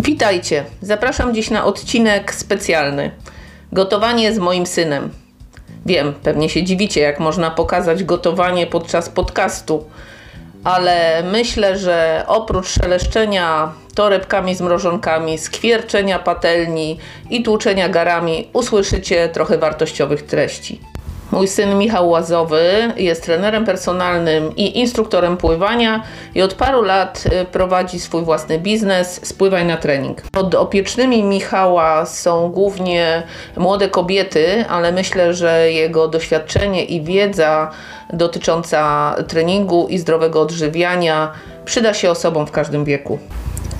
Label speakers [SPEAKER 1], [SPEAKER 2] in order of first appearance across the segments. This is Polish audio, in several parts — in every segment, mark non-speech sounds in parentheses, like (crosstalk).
[SPEAKER 1] Witajcie. Zapraszam dziś na odcinek specjalny. Gotowanie z moim synem. Wiem, pewnie się dziwicie, jak można pokazać gotowanie podczas podcastu, ale myślę, że oprócz szeleszczenia torebkami z mrożonkami, skwierczenia patelni i tłuczenia garami usłyszycie trochę wartościowych treści. Mój syn Michał Łazowy jest trenerem personalnym i instruktorem pływania i od paru lat y, prowadzi swój własny biznes Spływaj na trening. Pod opiecznymi Michała są głównie młode kobiety, ale myślę, że jego doświadczenie i wiedza dotycząca treningu i zdrowego odżywiania przyda się osobom w każdym wieku.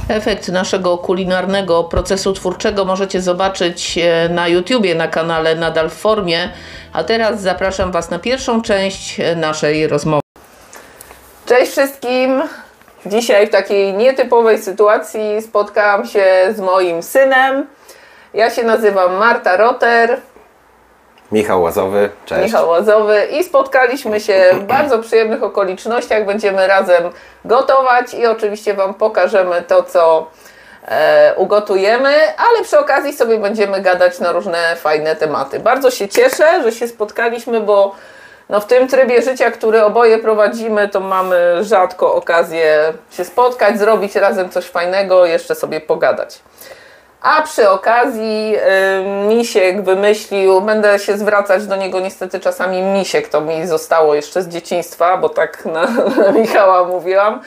[SPEAKER 1] Efekt naszego kulinarnego procesu twórczego możecie zobaczyć e, na YouTubie, na kanale Nadal w Formie. A teraz zapraszam Was na pierwszą część e, naszej rozmowy. Cześć wszystkim! Dzisiaj w takiej nietypowej sytuacji spotkałam się z moim synem. Ja się nazywam Marta Roter.
[SPEAKER 2] Michał Łazowy, cześć.
[SPEAKER 1] Michał Łazowy i spotkaliśmy się w bardzo przyjemnych okolicznościach. Będziemy razem gotować i oczywiście Wam pokażemy to, co e, ugotujemy, ale przy okazji sobie będziemy gadać na różne fajne tematy. Bardzo się cieszę, że się spotkaliśmy, bo no w tym trybie życia, który oboje prowadzimy, to mamy rzadko okazję się spotkać, zrobić razem coś fajnego, jeszcze sobie pogadać. A przy okazji y, Misiek wymyślił, będę się zwracać do niego niestety czasami Misiek, to mi zostało jeszcze z dzieciństwa, bo tak na, (laughs) na Michała mówiłam.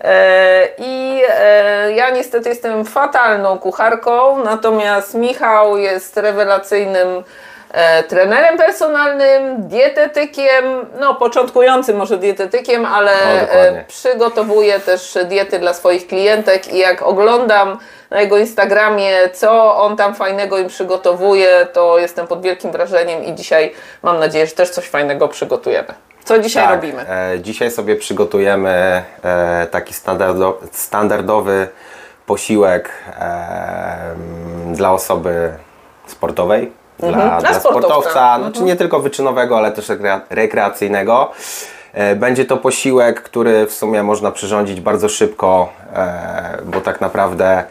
[SPEAKER 1] E, I e, ja niestety jestem fatalną kucharką, natomiast Michał jest rewelacyjnym trenerem personalnym, dietetykiem, no początkującym może dietetykiem, ale
[SPEAKER 2] No,
[SPEAKER 1] e, też diety dla swoich klientek i jak oglądam na jego Instagramie, co on tam fajnego im przygotowuje, to jestem pod wielkim wrażeniem i dzisiaj mam nadzieję, że też coś fajnego przygotujemy. Co dzisiaj
[SPEAKER 2] Tak,
[SPEAKER 1] robimy?
[SPEAKER 2] E, dzisiaj sobie przygotujemy e, taki standardo, standardowy posiłek e, dla osoby sportowej. Dla,
[SPEAKER 1] Mhm. Dla
[SPEAKER 2] dla
[SPEAKER 1] sportowca.
[SPEAKER 2] sportowca, znaczy nie tylko wyczynowego, ale też rekre, rekreacyjnego. E, Będzie to posiłek, który w sumie można przyrządzić bardzo szybko, e, bo tak naprawdę,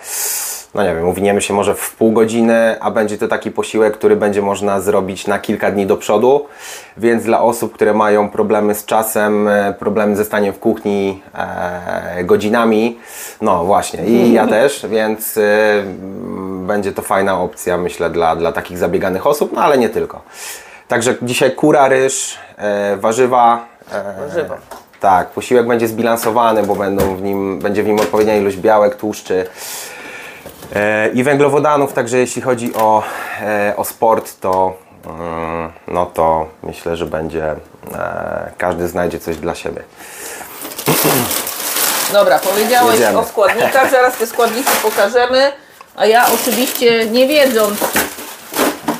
[SPEAKER 2] no nie wiem, uwiniemy się może w pół godziny, a będzie to taki posiłek, który będzie można zrobić na kilka dni do przodu. Więc dla osób, które mają problemy z czasem, e, problemy ze staniem w kuchni e, godzinami, no właśnie, i (laughs) ja też, więc m, będzie to fajna opcja, myślę, dla, dla takich zabieganych osób, no ale nie tylko. Także dzisiaj kura, ryż, e, warzywa. E,
[SPEAKER 1] Warzywa.
[SPEAKER 2] Tak, posiłek będzie zbilansowany, bo będą w nim, będzie w nim odpowiednia ilość białek, tłuszczy i węglowodanów. Także jeśli chodzi o, e, o sport, to, mm, no to myślę, że będzie e, każdy znajdzie coś dla siebie.
[SPEAKER 1] Dobra, powiedziałeś
[SPEAKER 2] Jedziemy.
[SPEAKER 1] o składnikach, zaraz te składniki pokażemy, a ja oczywiście nie wiedząc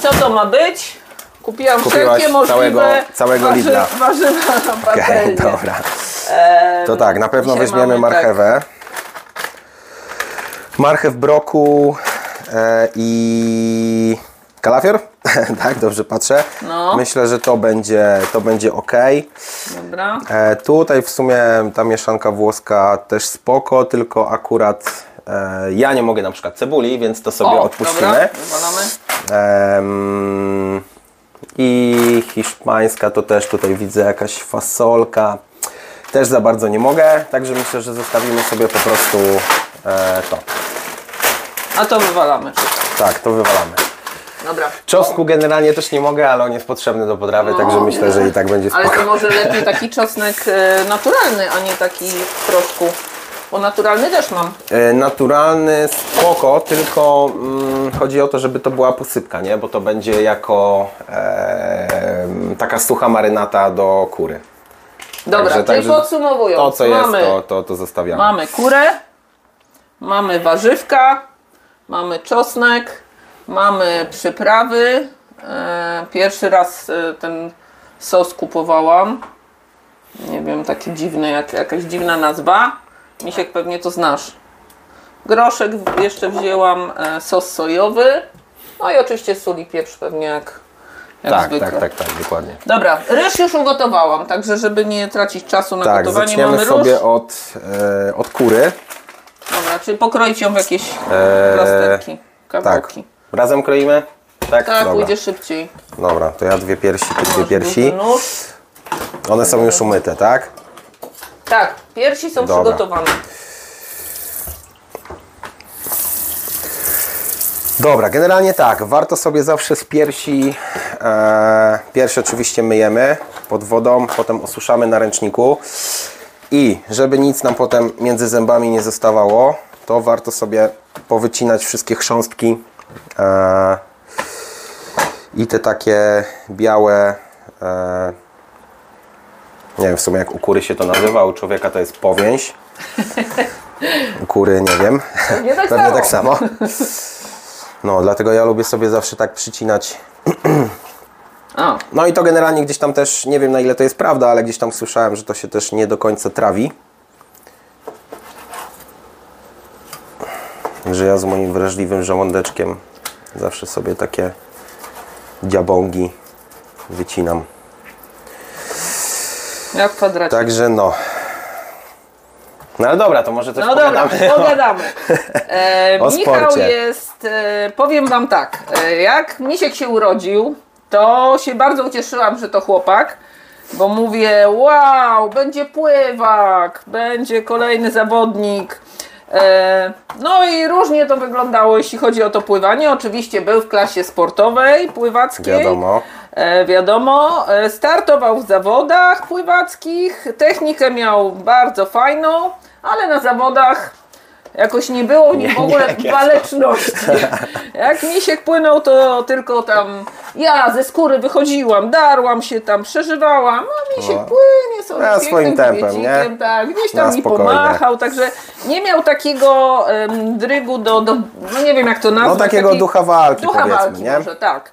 [SPEAKER 1] co to ma być, kupiłam
[SPEAKER 2] Kupiłaś
[SPEAKER 1] wszelkie możliwe
[SPEAKER 2] całego- całego
[SPEAKER 1] warzy-
[SPEAKER 2] Lidla.
[SPEAKER 1] warzywa na patelnię.
[SPEAKER 2] dobra. To tak, na pewno
[SPEAKER 1] dzisiaj
[SPEAKER 2] weźmiemy
[SPEAKER 1] tak,
[SPEAKER 2] marchewę. Marchew, broku e, i kalafior. (laughs) tak, dobrze patrzę.
[SPEAKER 1] No.
[SPEAKER 2] Myślę, że to będzie, to będzie ok.
[SPEAKER 1] Dobra.
[SPEAKER 2] E, tutaj w sumie ta mieszanka włoska też spoko, tylko akurat e, ja nie mogę na przykład cebuli, więc to sobie
[SPEAKER 1] O,
[SPEAKER 2] odpuścimy. Em, I hiszpańska to też tutaj widzę jakaś fasolka. Też za bardzo nie mogę, także myślę, że zostawimy sobie po prostu e, to.
[SPEAKER 1] A to wywalamy.
[SPEAKER 2] Tak, to wywalamy.
[SPEAKER 1] Dobra.
[SPEAKER 2] Czosnku generalnie też nie mogę, ale on jest potrzebny do potrawy, także myślę, że i tak będzie
[SPEAKER 1] Ale
[SPEAKER 2] spoko.
[SPEAKER 1] to może lepiej (laughs) taki czosnek e, naturalny, a nie taki w proszku. Bo naturalny też mam.
[SPEAKER 2] E, Naturalny, spoko, tylko mm, chodzi o to, żeby to była posypka, nie? Bo to będzie jako e, taka sucha marynata do kury.
[SPEAKER 1] Dobra,
[SPEAKER 2] Także-
[SPEAKER 1] czyli
[SPEAKER 2] także
[SPEAKER 1] podsumowując.
[SPEAKER 2] To, co jest,
[SPEAKER 1] mamy,
[SPEAKER 2] to, to, to zostawiamy.
[SPEAKER 1] mamy kurę, mamy warzywka, mamy czosnek, mamy przyprawy. E, pierwszy raz e, ten sos kupowałam. Nie wiem, taki dziwny, jak, jakaś dziwna nazwa. Misiek pewnie to znasz. Groszek jeszcze wzięłam, e, sos sojowy. No i oczywiście sól i pieprz pewnie jak, jak
[SPEAKER 2] Tak,
[SPEAKER 1] zwykle.
[SPEAKER 2] tak, tak, tak, dokładnie.
[SPEAKER 1] Dobra, ryż już ugotowałam, także żeby nie tracić czasu na
[SPEAKER 2] Tak,
[SPEAKER 1] gotowanie,
[SPEAKER 2] zaczniemy
[SPEAKER 1] mamy
[SPEAKER 2] sobie
[SPEAKER 1] róż.
[SPEAKER 2] od, e, od kury.
[SPEAKER 1] Dobra, czyli pokroić ją w jakieś
[SPEAKER 2] Eee,
[SPEAKER 1] plasterki,
[SPEAKER 2] Tak.
[SPEAKER 1] kawałki.
[SPEAKER 2] Razem kroimy? Tak?
[SPEAKER 1] Tak,
[SPEAKER 2] Dobra.
[SPEAKER 1] pójdzie szybciej.
[SPEAKER 2] Dobra, to ja dwie piersi, ty dwie piersi. One są już umyte, tak?
[SPEAKER 1] Tak, piersi są
[SPEAKER 2] Dobra.
[SPEAKER 1] przygotowane.
[SPEAKER 2] Dobra, generalnie tak, warto sobie zawsze z piersi, e, piersi oczywiście myjemy pod wodą, potem osuszamy na ręczniku i żeby nic nam potem między zębami nie zostawało, to warto sobie powycinać wszystkie chrząstki e, i te takie białe, e, nie wiem w sumie jak u kury się to nazywa, u człowieka to jest powięź, u kury nie wiem,
[SPEAKER 1] Pewnie tak
[SPEAKER 2] pewnie
[SPEAKER 1] samo.
[SPEAKER 2] tak samo. No, dlatego ja lubię sobie zawsze tak przycinać.
[SPEAKER 1] A,
[SPEAKER 2] No i to generalnie gdzieś tam też, nie wiem na ile to jest prawda, ale gdzieś tam słyszałem, że to się też nie do końca trawi. Że ja z moim wrażliwym żołądeczkiem zawsze sobie takie diabągi wycinam.
[SPEAKER 1] jak kwadracie.
[SPEAKER 2] Także no. No ale dobra, to może też
[SPEAKER 1] No dobra,
[SPEAKER 2] pogadamy.
[SPEAKER 1] pogadamy. (laughs) E, Michał jest, e, powiem Wam tak, e, jak Misiek się urodził, to się bardzo ucieszyłam, że to chłopak, bo mówię, wow, będzie pływak, będzie kolejny zawodnik. E, No i różnie to wyglądało, jeśli chodzi o to pływanie. Oczywiście był w klasie sportowej, pływackiej.
[SPEAKER 2] Wiadomo.
[SPEAKER 1] E, wiadomo, e, startował w zawodach pływackich, technikę miał bardzo fajną, ale na zawodach jakoś nie było w nim w ogóle
[SPEAKER 2] nie, jak
[SPEAKER 1] waleczności. (laughs) Jak misiek płynął, to tylko tam ja ze skóry wychodziłam, darłam się tam, przeżywałam, a misiek
[SPEAKER 2] No.
[SPEAKER 1] płynie sobie
[SPEAKER 2] Ja swoim tempem, nie?
[SPEAKER 1] Tak, gdzieś
[SPEAKER 2] Na
[SPEAKER 1] tam mi
[SPEAKER 2] spokojnie.
[SPEAKER 1] pomachał, także nie miał takiego em, drygu do, do, no nie wiem jak to nazwać.
[SPEAKER 2] No takiego
[SPEAKER 1] taki-
[SPEAKER 2] ducha walki
[SPEAKER 1] ducha walki
[SPEAKER 2] nie?
[SPEAKER 1] może, tak.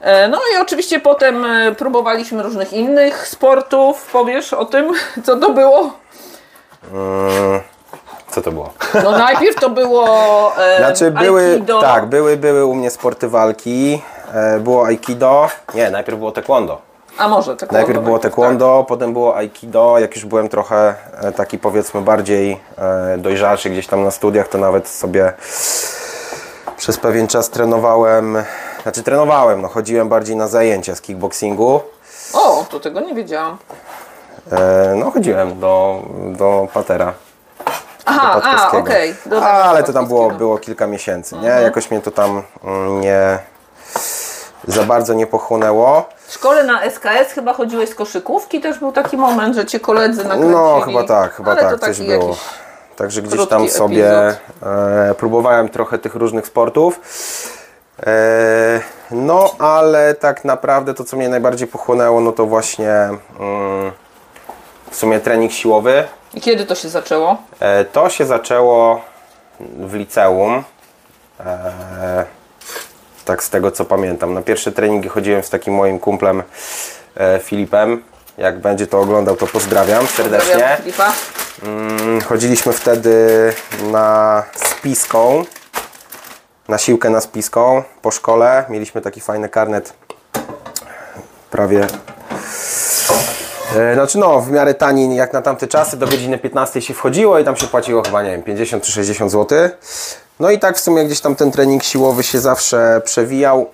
[SPEAKER 1] E, No i oczywiście potem e, próbowaliśmy różnych innych sportów. Powiesz o tym, (laughs) co to było?
[SPEAKER 2] Co to było?
[SPEAKER 1] No najpierw to było e,
[SPEAKER 2] Znaczy były,
[SPEAKER 1] Aikido.
[SPEAKER 2] tak, były, były u mnie sporty walki, e, było aikido, nie, najpierw było taekwondo.
[SPEAKER 1] A może tak
[SPEAKER 2] Najpierw było taekwondo, potem było aikido, jak już byłem trochę e, taki powiedzmy bardziej e, dojrzalszy gdzieś tam na studiach, to nawet sobie przez pewien czas trenowałem, znaczy trenowałem, no chodziłem bardziej na zajęcia z kickboxingu.
[SPEAKER 1] O, to tego nie wiedziałam.
[SPEAKER 2] E, no chodziłem do, do patera.
[SPEAKER 1] Aha, a, okej.
[SPEAKER 2] A, ale to tam było, było kilka miesięcy, nie? Jakoś mnie to tam mm, nie za bardzo nie pochłonęło.
[SPEAKER 1] W szkole na SKS chyba chodziłeś z koszykówki, też był taki moment, że cię koledzy nakręcili.
[SPEAKER 2] No, chyba tak, chyba
[SPEAKER 1] ale
[SPEAKER 2] tak, coś było. Także gdzieś tam sobie e, próbowałem trochę tych różnych sportów. E, no, ale tak naprawdę to, co mnie najbardziej pochłonęło, no to właśnie mm, w sumie trening siłowy.
[SPEAKER 1] I kiedy to się zaczęło?
[SPEAKER 2] E, to się zaczęło w liceum. E, tak z tego co pamiętam. Na pierwsze treningi chodziłem z takim moim kumplem e, Filipem. Jak będzie to oglądał, to pozdrawiam serdecznie.
[SPEAKER 1] Pozdrawiam Filipa.
[SPEAKER 2] Mm, Chodziliśmy wtedy na spiską, na siłkę na spiską po szkole. Mieliśmy taki fajny karnet, prawie, znaczy no w miarę tani jak na tamte czasy, do godziny 15 się wchodziło i tam się płaciło chyba, nie wiem, 50 czy 60 zł. No i tak w sumie gdzieś tam ten trening siłowy się zawsze przewijał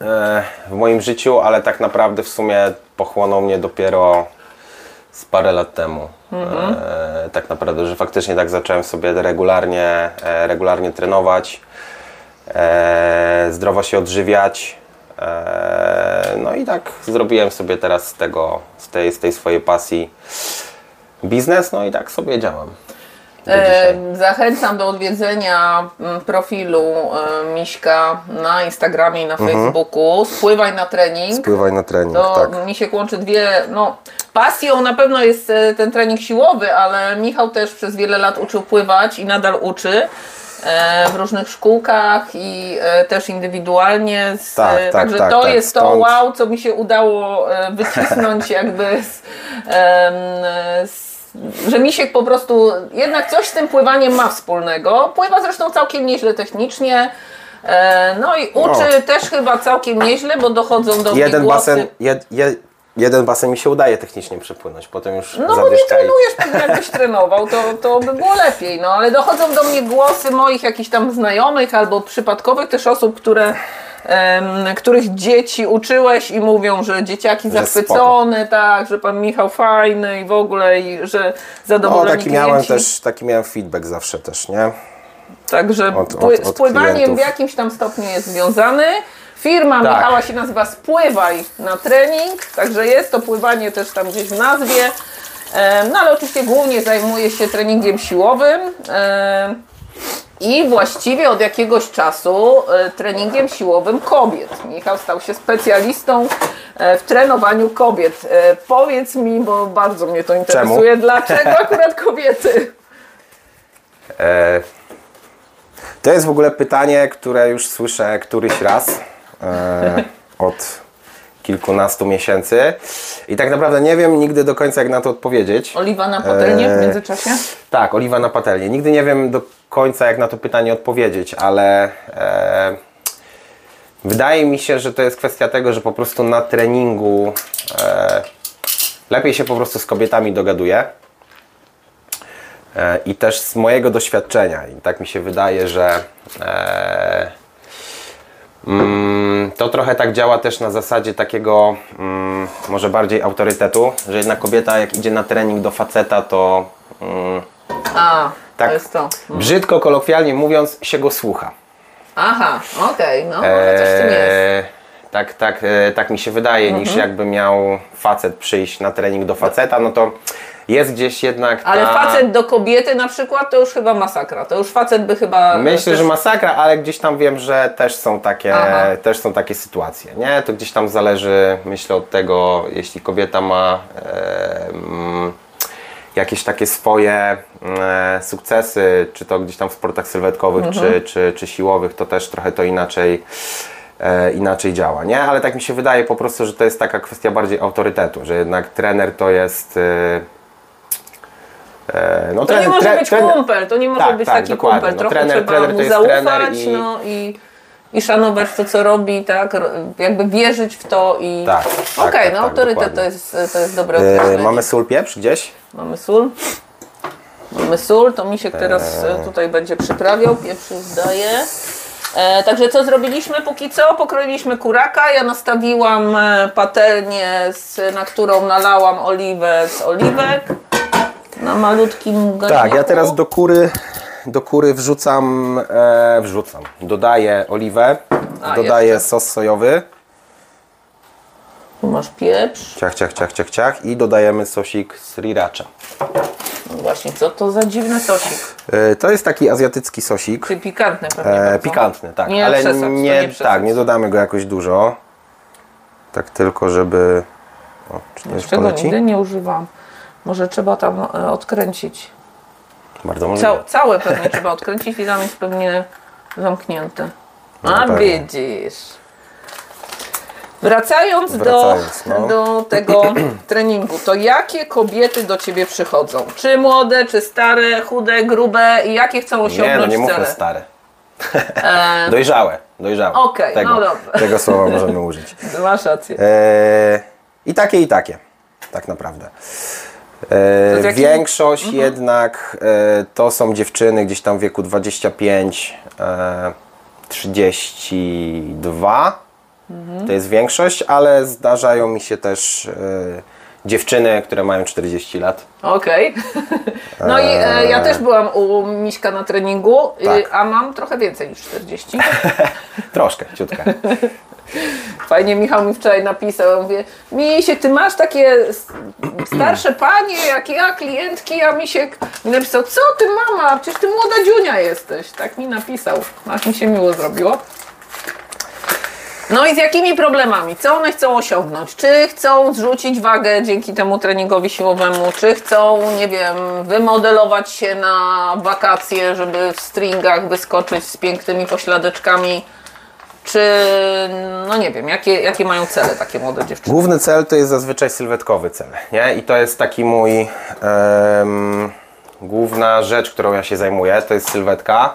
[SPEAKER 2] e, w moim życiu, ale tak naprawdę w sumie pochłonął mnie dopiero z parę lat temu. E, tak naprawdę, że faktycznie tak zacząłem sobie regularnie, e, regularnie trenować, e, zdrowo się odżywiać. E, no i tak zrobiłem sobie teraz z tego, z tej, z tej swojej pasji biznes, no i tak sobie działam. do dzisiaj.
[SPEAKER 1] E, Zachęcam do odwiedzenia mm, profilu e, Miśka na Instagramie i na Facebooku. Spływaj na trening.
[SPEAKER 2] Pływaj na trening,
[SPEAKER 1] To
[SPEAKER 2] tak.
[SPEAKER 1] mi się łączy dwie, no pasją na pewno jest e, ten trening siłowy, ale Michał też przez wiele lat uczył pływać i nadal uczy. E, W różnych szkółkach i e, też indywidualnie. Z,
[SPEAKER 2] Tak, tak,
[SPEAKER 1] Także
[SPEAKER 2] tak,
[SPEAKER 1] to
[SPEAKER 2] tak,
[SPEAKER 1] jest to
[SPEAKER 2] stąd-
[SPEAKER 1] wow, co mi się udało e, wycisnąć (laughs) jakby z, z że Misiek po prostu jednak coś z tym pływaniem ma wspólnego. Pływa zresztą całkiem nieźle technicznie. No i uczy też chyba całkiem nieźle, bo dochodzą do
[SPEAKER 2] Jeden
[SPEAKER 1] głosy.
[SPEAKER 2] basen, jed, jed, jeden basen mi się udaje technicznie przepłynąć, potem już
[SPEAKER 1] No bo nie trenujesz, pewnie jakbyś trenował, to, to by było lepiej. No ale dochodzą do mnie głosy moich jakichś tam znajomych albo przypadkowych też osób, które których dzieci uczyłeś i mówią, że dzieciaki
[SPEAKER 2] Że
[SPEAKER 1] zachwycone, tak, że pan Michał fajny i w ogóle i że
[SPEAKER 2] No,
[SPEAKER 1] zadowoleni
[SPEAKER 2] taki miałem
[SPEAKER 1] klienci.
[SPEAKER 2] też, taki miałem feedback zawsze też, nie?
[SPEAKER 1] Także
[SPEAKER 2] Od- od- od
[SPEAKER 1] z pływaniem
[SPEAKER 2] klientów.
[SPEAKER 1] w jakimś tam stopniu jest związany. Firma
[SPEAKER 2] Tak.
[SPEAKER 1] Michała się nazywa Spływaj na trening, także jest to pływanie też tam gdzieś w nazwie. No ale oczywiście głównie zajmuję się treningiem siłowym. I właściwie od jakiegoś czasu e, treningiem siłowym kobiet. Michał stał się specjalistą e, w trenowaniu kobiet. E, Powiedz mi, bo bardzo mnie to interesuje, dlaczego (laughs) akurat kobiety?
[SPEAKER 2] To jest w ogóle pytanie, które już słyszę któryś raz e, od kilkunastu miesięcy i tak naprawdę nie wiem nigdy do końca jak na to odpowiedzieć.
[SPEAKER 1] Oliwa na patelnię w
[SPEAKER 2] Eee,
[SPEAKER 1] międzyczasie?
[SPEAKER 2] Tak, oliwa na patelnię. Nigdy nie wiem do końca jak na to pytanie odpowiedzieć, ale e, wydaje mi się, że to jest kwestia tego, że po prostu na treningu e, lepiej się po prostu z kobietami dogaduję. E, I też z mojego doświadczenia, i tak mi się wydaje, że e, to trochę tak działa też na zasadzie takiego mm, może bardziej autorytetu, że jedna kobieta jak idzie na trening do faceta, to mm,
[SPEAKER 1] A,
[SPEAKER 2] Tak.
[SPEAKER 1] to jest to.
[SPEAKER 2] brzydko, kolokwialnie mówiąc, się go słucha.
[SPEAKER 1] Aha, okej, no, ale coś w tym jest.
[SPEAKER 2] Eee, tak, tak, e, tak mi się wydaje, niż
[SPEAKER 1] Mhm.
[SPEAKER 2] jakby miał facet przyjść na trening do faceta, no to jest gdzieś jednak
[SPEAKER 1] Ale
[SPEAKER 2] ta...
[SPEAKER 1] facet do kobiety na przykład to już chyba masakra. To już facet by chyba.
[SPEAKER 2] Myślę,
[SPEAKER 1] też-
[SPEAKER 2] że masakra, ale gdzieś tam wiem, że też są takie,
[SPEAKER 1] Aha.
[SPEAKER 2] też są takie sytuacje, nie? To gdzieś tam zależy, myślę, od tego, jeśli kobieta ma e, mm, jakieś takie swoje e, sukcesy, czy to gdzieś tam w sportach sylwetkowych,
[SPEAKER 1] Mhm.
[SPEAKER 2] czy, czy, czy siłowych, to też trochę to inaczej e, inaczej działa, nie? Ale tak mi się wydaje po prostu, że to jest taka kwestia bardziej autorytetu, że jednak trener to jest... E, no,
[SPEAKER 1] To nie
[SPEAKER 2] trener-
[SPEAKER 1] może
[SPEAKER 2] tre-
[SPEAKER 1] być
[SPEAKER 2] trener-
[SPEAKER 1] kumpel, to nie może
[SPEAKER 2] Tak,
[SPEAKER 1] być
[SPEAKER 2] tak,
[SPEAKER 1] taki
[SPEAKER 2] dokładnie.
[SPEAKER 1] kumpel.
[SPEAKER 2] No,
[SPEAKER 1] Trochę
[SPEAKER 2] trener-
[SPEAKER 1] trzeba
[SPEAKER 2] trener
[SPEAKER 1] mu zaufać
[SPEAKER 2] i-
[SPEAKER 1] no, i, i szanować to, co robi, tak? Jakby wierzyć w to i.
[SPEAKER 2] Tak,
[SPEAKER 1] Okej,
[SPEAKER 2] tak, tak,
[SPEAKER 1] no
[SPEAKER 2] tak,
[SPEAKER 1] autorytet
[SPEAKER 2] dokładnie.
[SPEAKER 1] to jest, to jest dobre
[SPEAKER 2] E,
[SPEAKER 1] określenie.
[SPEAKER 2] mamy sól pieprz gdzieś?
[SPEAKER 1] Mamy sól. Mamy sól, to mi się teraz e, tutaj będzie przyprawiał, pieprz już daje. E, także co zrobiliśmy póki co? Pokroiliśmy kuraka, ja nastawiłam e, patelnię, z, na którą nalałam oliwę z oliwek. Na malutkim garniku.
[SPEAKER 2] Tak, ja teraz do kury, do kury wrzucam, e, wrzucam, dodaję oliwę,
[SPEAKER 1] A,
[SPEAKER 2] dodaję
[SPEAKER 1] jeszcze.
[SPEAKER 2] sos sojowy,
[SPEAKER 1] Tu masz pieprz.
[SPEAKER 2] ciach, ciach, ciach, ciach, ciach i dodajemy sosik sriracha.
[SPEAKER 1] No właśnie, co to za dziwny sosik?
[SPEAKER 2] E, to jest taki azjatycki sosik,
[SPEAKER 1] Czy pikantny pewnie
[SPEAKER 2] e, pikantny, tak,
[SPEAKER 1] Nie
[SPEAKER 2] ale
[SPEAKER 1] przesadź,
[SPEAKER 2] nie,
[SPEAKER 1] nie
[SPEAKER 2] tak, nie dodamy go jakoś dużo, tak tylko żeby, o, czy to
[SPEAKER 1] Czego
[SPEAKER 2] poleci?
[SPEAKER 1] nigdy nie używam. Może trzeba tam e, odkręcić.
[SPEAKER 2] Bardzo możliwe.
[SPEAKER 1] Cał, całe pewnie (laughs) trzeba odkręcić i tam jest pewnie zamknięte.
[SPEAKER 2] No
[SPEAKER 1] A
[SPEAKER 2] pewnie.
[SPEAKER 1] widzisz. Wracając,
[SPEAKER 2] Wracając,
[SPEAKER 1] do,
[SPEAKER 2] no.
[SPEAKER 1] do tego (clears throat) treningu, to jakie kobiety do Ciebie przychodzą? Czy młode, czy stare, chude, grube i jakie chcą osiągnąć
[SPEAKER 2] Nie, no nie mówmy
[SPEAKER 1] cele?
[SPEAKER 2] stare. (laughs) dojrzałe, dojrzałe.
[SPEAKER 1] E, Okej,
[SPEAKER 2] tego,
[SPEAKER 1] no dobra.
[SPEAKER 2] Tego słowa możemy użyć. (laughs)
[SPEAKER 1] Masz rację.
[SPEAKER 2] E, I takie, i takie. Tak naprawdę. E, Większość jednak e, to są dziewczyny gdzieś tam w wieku 25, e, 32. To jest większość, ale zdarzają mi się też e, dziewczyny, które mają 40 lat.
[SPEAKER 1] Okej. (laughs) No i e, ja też byłam u Miśka na treningu, y,
[SPEAKER 2] Tak.
[SPEAKER 1] a mam trochę więcej niż 40. (laughs)
[SPEAKER 2] Troszkę, ciutkę. (laughs)
[SPEAKER 1] Fajnie Michał mi wczoraj napisał, mówię, Misiek, ty masz takie starsze panie, jak ja, klientki, a Misiek mi napisał, co ty mama, przecież ty młoda dziunia jesteś. Tak mi napisał, aż mi się miło zrobiło. No i z jakimi problemami? Co one chcą osiągnąć? Czy chcą zrzucić wagę dzięki temu treningowi siłowemu? Czy chcą, nie wiem, wymodelować się na wakacje, żeby w stringach wyskoczyć z pięknymi pośladeczkami? Czy, no nie wiem, jakie, jakie mają cele takie młode dziewczyny?
[SPEAKER 2] Główny cel to jest zazwyczaj sylwetkowy cel, nie? I to jest taki mój em, główna rzecz, którą ja się zajmuję, to jest sylwetka.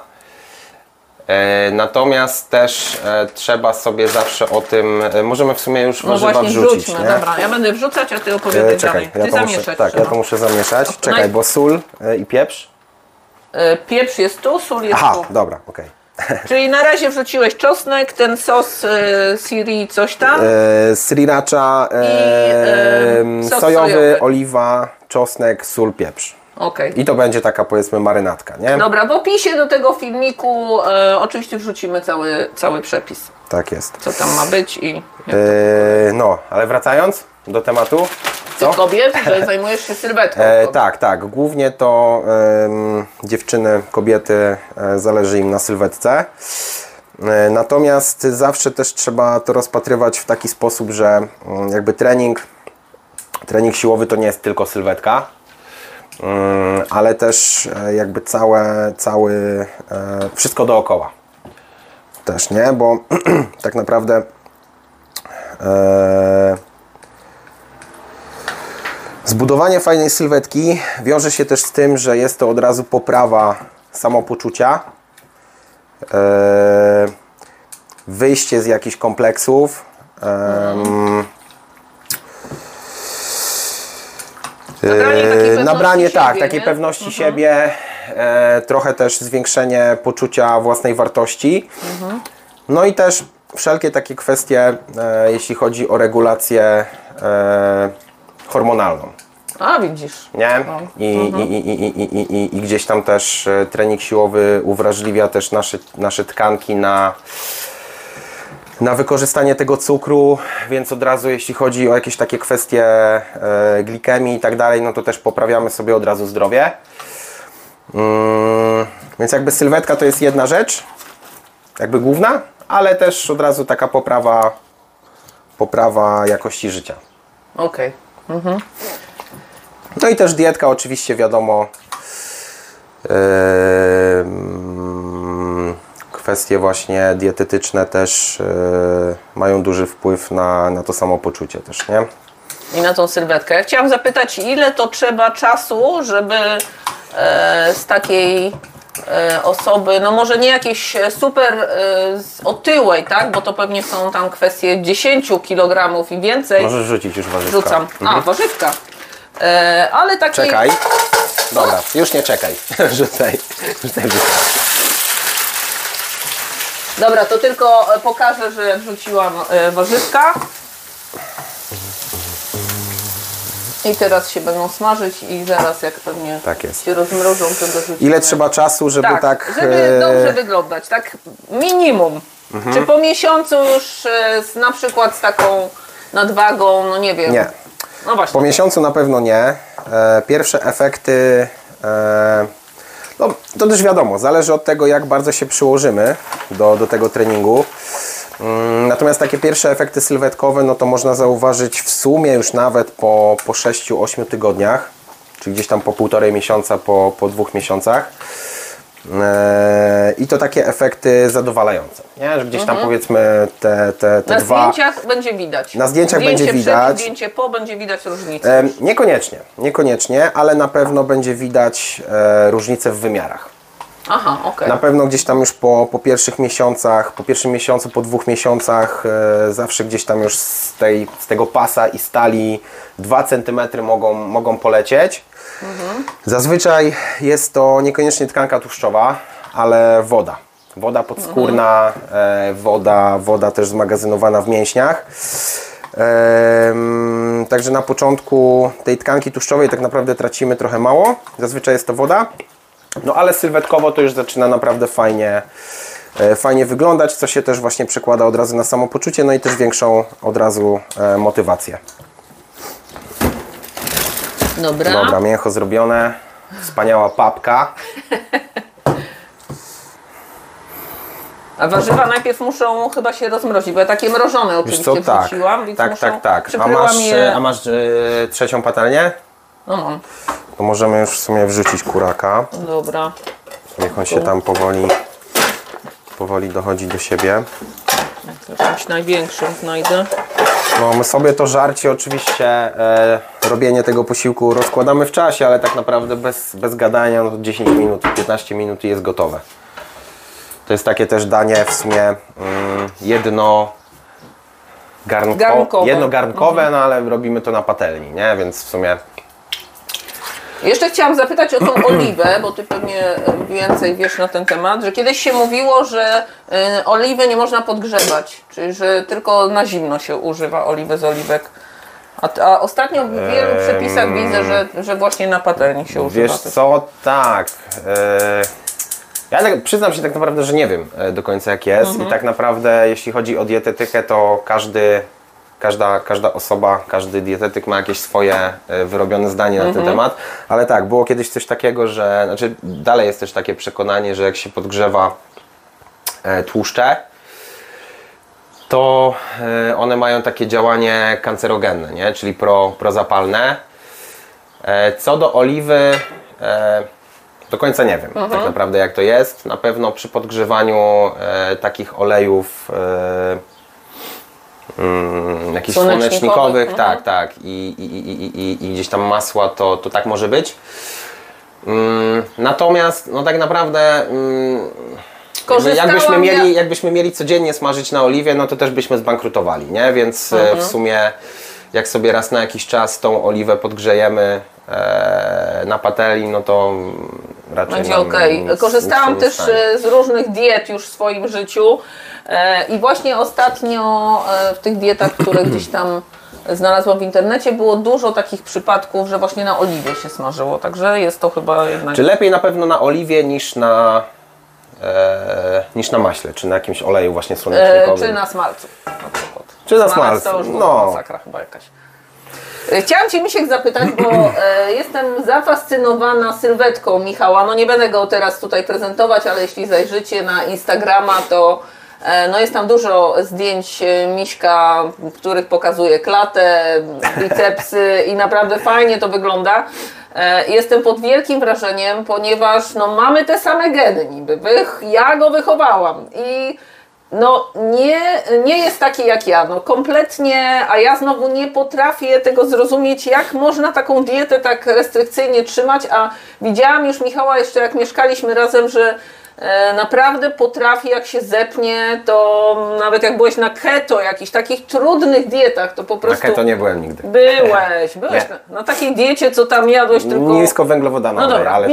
[SPEAKER 2] E, natomiast też e, trzeba sobie zawsze o tym, e, możemy w sumie już
[SPEAKER 1] No
[SPEAKER 2] warzywa wrzucić,
[SPEAKER 1] wrzućmy,
[SPEAKER 2] nie?
[SPEAKER 1] dobra. Ja będę wrzucać, a ty opowiadaj
[SPEAKER 2] czekaj,
[SPEAKER 1] dalej. Ty
[SPEAKER 2] ja to, muszę,
[SPEAKER 1] zamieszać
[SPEAKER 2] tak, ja to muszę zamieszać. Czekaj,
[SPEAKER 1] naj-
[SPEAKER 2] bo sól i pieprz.
[SPEAKER 1] Pieprz jest tu, sól jest
[SPEAKER 2] Aha,
[SPEAKER 1] tu.
[SPEAKER 2] dobra, okej. (laughs)
[SPEAKER 1] Czyli na razie wrzuciłeś czosnek, ten sos e, siri coś tam.
[SPEAKER 2] E, Sriracha, e,
[SPEAKER 1] I, e, sos
[SPEAKER 2] sojowy,
[SPEAKER 1] sojowy.
[SPEAKER 2] oliwa, czosnek, sól, pieprz.
[SPEAKER 1] Okej.
[SPEAKER 2] I to będzie taka powiedzmy marynatka, nie?
[SPEAKER 1] Dobra, w opisie do tego filmiku e, oczywiście wrzucimy cały, cały przepis.
[SPEAKER 2] Tak jest.
[SPEAKER 1] Co tam ma być i
[SPEAKER 2] E, no, ale wracając do tematu.
[SPEAKER 1] ty
[SPEAKER 2] Co?
[SPEAKER 1] kobiet, że (laughs) zajmujesz się sylwetką.
[SPEAKER 2] E, tak, tak. Głównie to em, dziewczyny, kobiety, e, zależy im na sylwetce. E, natomiast zawsze też trzeba to rozpatrywać w taki sposób, że mm, jakby trening, trening siłowy to nie jest tylko sylwetka, ale też e, jakby całe, cały, e, wszystko dookoła. Też, nie? Bo (clears throat) tak naprawdę e, Zbudowanie fajnej sylwetki wiąże się też z tym, że jest to od razu poprawa samopoczucia, e, wyjście z jakichś kompleksów.
[SPEAKER 1] Nabranie takiej pewności
[SPEAKER 2] nabranie tak,
[SPEAKER 1] siebie,
[SPEAKER 2] takiej
[SPEAKER 1] nie?
[SPEAKER 2] pewności siebie, e, trochę też zwiększenie poczucia własnej wartości. No i też wszelkie takie kwestie, e, jeśli chodzi o regulację e, hormonalną
[SPEAKER 1] A widzisz.
[SPEAKER 2] nie? I, i, i, i, i, i, i, I gdzieś tam też e, trening siłowy uwrażliwia też nasze, nasze tkanki na, na wykorzystanie tego cukru, więc od razu jeśli chodzi o jakieś takie kwestie e, glikemii i tak dalej, no to też poprawiamy sobie od razu zdrowie. Mm, więc jakby sylwetka to jest jedna rzecz, jakby główna, ale też od razu taka poprawa, poprawa jakości życia.
[SPEAKER 1] Okej.
[SPEAKER 2] No i też dietka oczywiście wiadomo. Em, kwestie właśnie dietetyczne też e, mają duży wpływ na, na to samopoczucie też, nie?
[SPEAKER 1] I na tą sylwetkę. Chciałam zapytać, ile to trzeba czasu, żeby e, z takiej e, osoby, no może nie jakiejś e, super otyłej, tak? Bo to pewnie są tam kwestie 10 kg i więcej.
[SPEAKER 2] Możesz rzucić już warzywka.
[SPEAKER 1] Rzucam. A, warzywka. Ale takiej...
[SPEAKER 2] Czekaj. Dobra, już nie czekaj. (laughs) Rzucaj. Rzucaj, rzucaj.
[SPEAKER 1] Dobra, to tylko e, pokażę, że wrzuciłam e, warzywka. I teraz się będą smażyć i zaraz jak pewnie
[SPEAKER 2] Tak jest.
[SPEAKER 1] się rozmrożą, to dorzucimy.
[SPEAKER 2] Ile trzeba czasu, żeby
[SPEAKER 1] tak,
[SPEAKER 2] tak...
[SPEAKER 1] żeby
[SPEAKER 2] e,
[SPEAKER 1] dobrze wyglądać, tak minimum.
[SPEAKER 2] Mhm.
[SPEAKER 1] Czy po miesiącu już z, na przykład z taką nadwagą, no nie wiem.
[SPEAKER 2] Nie.
[SPEAKER 1] No właśnie.
[SPEAKER 2] Po miesiącu na pewno nie. Pierwsze efekty, no to też wiadomo, zależy od tego, jak bardzo się przyłożymy do, do tego treningu. Mm, Natomiast takie pierwsze efekty sylwetkowe, no to można zauważyć w sumie już nawet po, po 6-8 tygodniach, czyli gdzieś tam po półtorej miesiąca, po, po dwóch miesiącach. E, I to takie efekty zadowalające, nie? że gdzieś tam powiedzmy te, te, te
[SPEAKER 1] na
[SPEAKER 2] dwa...
[SPEAKER 1] zdjęciach będzie widać.
[SPEAKER 2] Na zdjęciach
[SPEAKER 1] zdjęcie
[SPEAKER 2] będzie
[SPEAKER 1] przed
[SPEAKER 2] widać.
[SPEAKER 1] Zdjęcie po będzie widać różnicę.
[SPEAKER 2] E, niekoniecznie, niekoniecznie, ale na pewno będzie widać e, różnicę w wymiarach.
[SPEAKER 1] Aha, okej.
[SPEAKER 2] Na pewno gdzieś tam już po, po pierwszych miesiącach, po pierwszym miesiącu, po dwóch miesiącach, e, zawsze gdzieś tam już z, tej, z tego pasa i stali 2 cm mogą, mogą polecieć. Zazwyczaj jest to niekoniecznie tkanka tłuszczowa, ale woda. Woda podskórna, e, woda, woda też zmagazynowana w mięśniach. Em, Także na początku tej tkanki tłuszczowej tak naprawdę tracimy trochę mało. Zazwyczaj jest to woda. No ale sylwetkowo to już zaczyna naprawdę fajnie, e, fajnie wyglądać, co się też właśnie przekłada od razu na samopoczucie, no i też większą od razu e, motywację.
[SPEAKER 1] Dobra.
[SPEAKER 2] Dobra, mięcho zrobione, wspaniała papka.
[SPEAKER 1] A warzywa najpierw muszą chyba się rozmrozić, bo ja takie mrożone
[SPEAKER 2] Wiesz
[SPEAKER 1] oczywiście
[SPEAKER 2] co, tak,
[SPEAKER 1] wrzuciłam, więc
[SPEAKER 2] tak,
[SPEAKER 1] muszą...
[SPEAKER 2] tak, tak. A masz,
[SPEAKER 1] je...
[SPEAKER 2] a masz e, trzecią patelnię?
[SPEAKER 1] No mam.
[SPEAKER 2] To możemy już w sumie wrzucić kuraka.
[SPEAKER 1] Dobra.
[SPEAKER 2] Niech on się tam powoli, powoli dochodzi do siebie.
[SPEAKER 1] Jakimś największym znajdę.
[SPEAKER 2] No, my sobie to żarcie oczywiście, e, robienie tego posiłku rozkładamy w czasie, ale tak naprawdę bez, bez gadania, no to 10 minut, 15 minut i jest gotowe. To jest takie też danie w sumie mm, jedno garnko,
[SPEAKER 1] Garnkowe.
[SPEAKER 2] jednogarnkowe, no ale robimy to na patelni, nie? Więc w sumie
[SPEAKER 1] Jeszcze chciałam zapytać o tą (clears throat) oliwę, bo ty pewnie więcej wiesz na ten temat, że kiedyś się mówiło, że y, oliwy nie można podgrzewać, czyli że tylko na zimno się używa oliwy z oliwek. A, a ostatnio w wielu przepisach widzę, że, że właśnie na patelni się używa.
[SPEAKER 2] Wiesz co, tak. e, Ja tak, przyznam się tak naprawdę, że nie wiem e, do końca jak jest
[SPEAKER 1] Mhm.
[SPEAKER 2] i tak naprawdę jeśli chodzi o dietetykę, to każdy, każda, każda osoba, każdy dietetyk ma jakieś swoje e, wyrobione zdanie na
[SPEAKER 1] Mhm.
[SPEAKER 2] ten temat, ale tak, było kiedyś coś takiego, że, znaczy dalej jest też takie przekonanie, że jak się podgrzewa e, tłuszcze, to e, one mają takie działanie kancerogenne, nie? czyli pro, prozapalne. Co do oliwy, do końca nie wiem
[SPEAKER 1] Mhm.
[SPEAKER 2] tak naprawdę jak to jest. Na pewno przy podgrzewaniu takich olejów mm, jakichś
[SPEAKER 1] Słonecznikowych, mhm.
[SPEAKER 2] tak, tak, i, i, i, i, gdzieś tam masła, to, to tak może być. Mm, natomiast, no tak naprawdę, mm, jakbyśmy,
[SPEAKER 1] ja-
[SPEAKER 2] mieli, jakbyśmy mieli codziennie smażyć na oliwie, no to też byśmy zbankrutowali, nie? Więc e,
[SPEAKER 1] Mhm.
[SPEAKER 2] w sumie, jak sobie raz na jakiś czas tą oliwę podgrzejemy e, na patelni, no to raczej
[SPEAKER 1] Będzie okej.
[SPEAKER 2] nic-
[SPEAKER 1] Korzystałam
[SPEAKER 2] nic
[SPEAKER 1] też e, z różnych diet już w swoim życiu e, i właśnie ostatnio e, w tych dietach, które (clears throat) gdzieś tam znalazłam w internecie, było dużo takich przypadków, że właśnie na oliwie się smażyło, także jest to chyba jednak...
[SPEAKER 2] Czy lepiej na pewno na oliwie niż na, e, niż na maśle, czy na jakimś oleju właśnie
[SPEAKER 1] E,
[SPEAKER 2] słonecznikowym?
[SPEAKER 1] czy na smalcu na przykład.
[SPEAKER 2] Czy na smalcu, no.
[SPEAKER 1] no. masakra chyba jakaś. E, Chciałam Cię Misiek zapytać, bo e, jestem zafascynowana sylwetką Michała. No nie będę go teraz tutaj prezentować, ale jeśli zajrzycie na Instagrama, to e, no jest tam dużo zdjęć e, Miśka, w których pokazuje klatę, bicepsy i naprawdę fajnie to wygląda. E, Jestem pod wielkim wrażeniem, ponieważ no, mamy te same geny niby. Wych, ja go wychowałam i no nie, nie jest taki jak ja, no kompletnie, a ja znowu nie potrafię tego zrozumieć, jak można taką dietę tak restrykcyjnie trzymać, a widziałam już Michała jeszcze jak mieszkaliśmy razem, że naprawdę potrafi, jak się zepnie, to nawet jak byłeś na keto, jakichś takich trudnych dietach, to po
[SPEAKER 2] Na
[SPEAKER 1] prostu...
[SPEAKER 2] keto nie byłem nigdy.
[SPEAKER 1] Byłeś, (laughs) byłeś na, na takiej diecie, co tam jadłeś tylko...
[SPEAKER 2] Niskowęglowodanowej,
[SPEAKER 1] No dobra,
[SPEAKER 2] ale